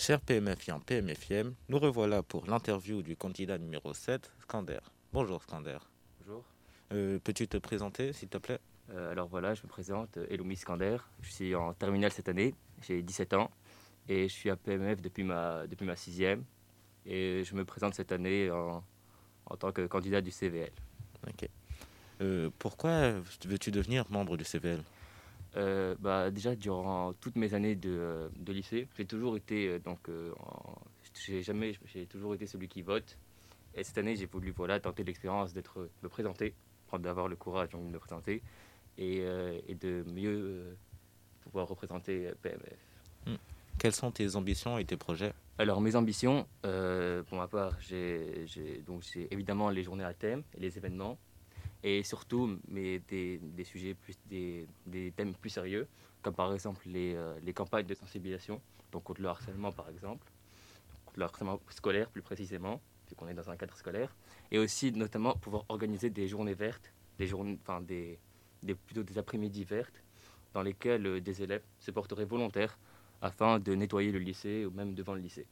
Chers PMFiens, PMFM, nous revoilà pour l'interview du candidat numéro 7, Scander. Bonjour Scander. Bonjour. Euh, Peux-tu te présenter s'il te plaît? Euh, alors voilà, je me présente, euh, Eloumi Skander. Je suis en terminale cette année, j'ai 17 ans et je suis à PMF depuis ma, depuis ma sixième. Et je me présente cette année en, en tant que candidat du CVL. Ok. Euh, pourquoi veux-tu devenir membre du CVL Euh, bah, déjà, durant toutes mes années de, de lycée, j'ai toujours été euh, donc euh, j'ai jamais j'ai toujours été celui qui vote. Et cette année, j'ai voulu voilà tenter l'expérience d'être me présenter, d'avoir le courage de me présenter et, euh, et de mieux euh, pouvoir représenter euh, PMF. Quelles sont tes ambitions et tes projets? Alors mes ambitions, euh, pour ma part, j'ai j'ai- donc j'ai évidemment les journées à thème et les événements, et surtout mais des, sujets plus des, thèmes plus sérieux, comme par exemple les, euh, les campagnes de sensibilisation, donc contre le harcèlement par exemple, contre le harcèlement scolaire plus précisément, vu qu'on est dans un cadre scolaire, et aussi notamment pouvoir organiser des journées vertes, des journées, enfin des, plutôt des après-midi vertes, dans lesquelles euh, des élèves se porteraient volontaires afin de nettoyer le lycée ou même devant le lycée.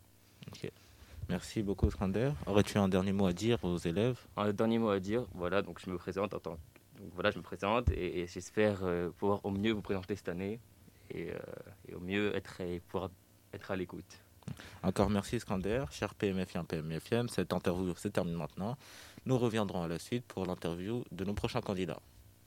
Merci beaucoup Scander. Aurais-tu un dernier mot à dire aux élèves? Un dernier mot à dire, voilà, donc je me présente en tant donc voilà, je me présente et, et j'espère euh, pouvoir au mieux vous présenter cette année et, euh, et au mieux être, et pouvoir être à l'écoute. Encore merci Scander. Cher PMFien, PMFM, cette interview se termine maintenant. Nous reviendrons à la suite pour l'interview de nos prochains candidats.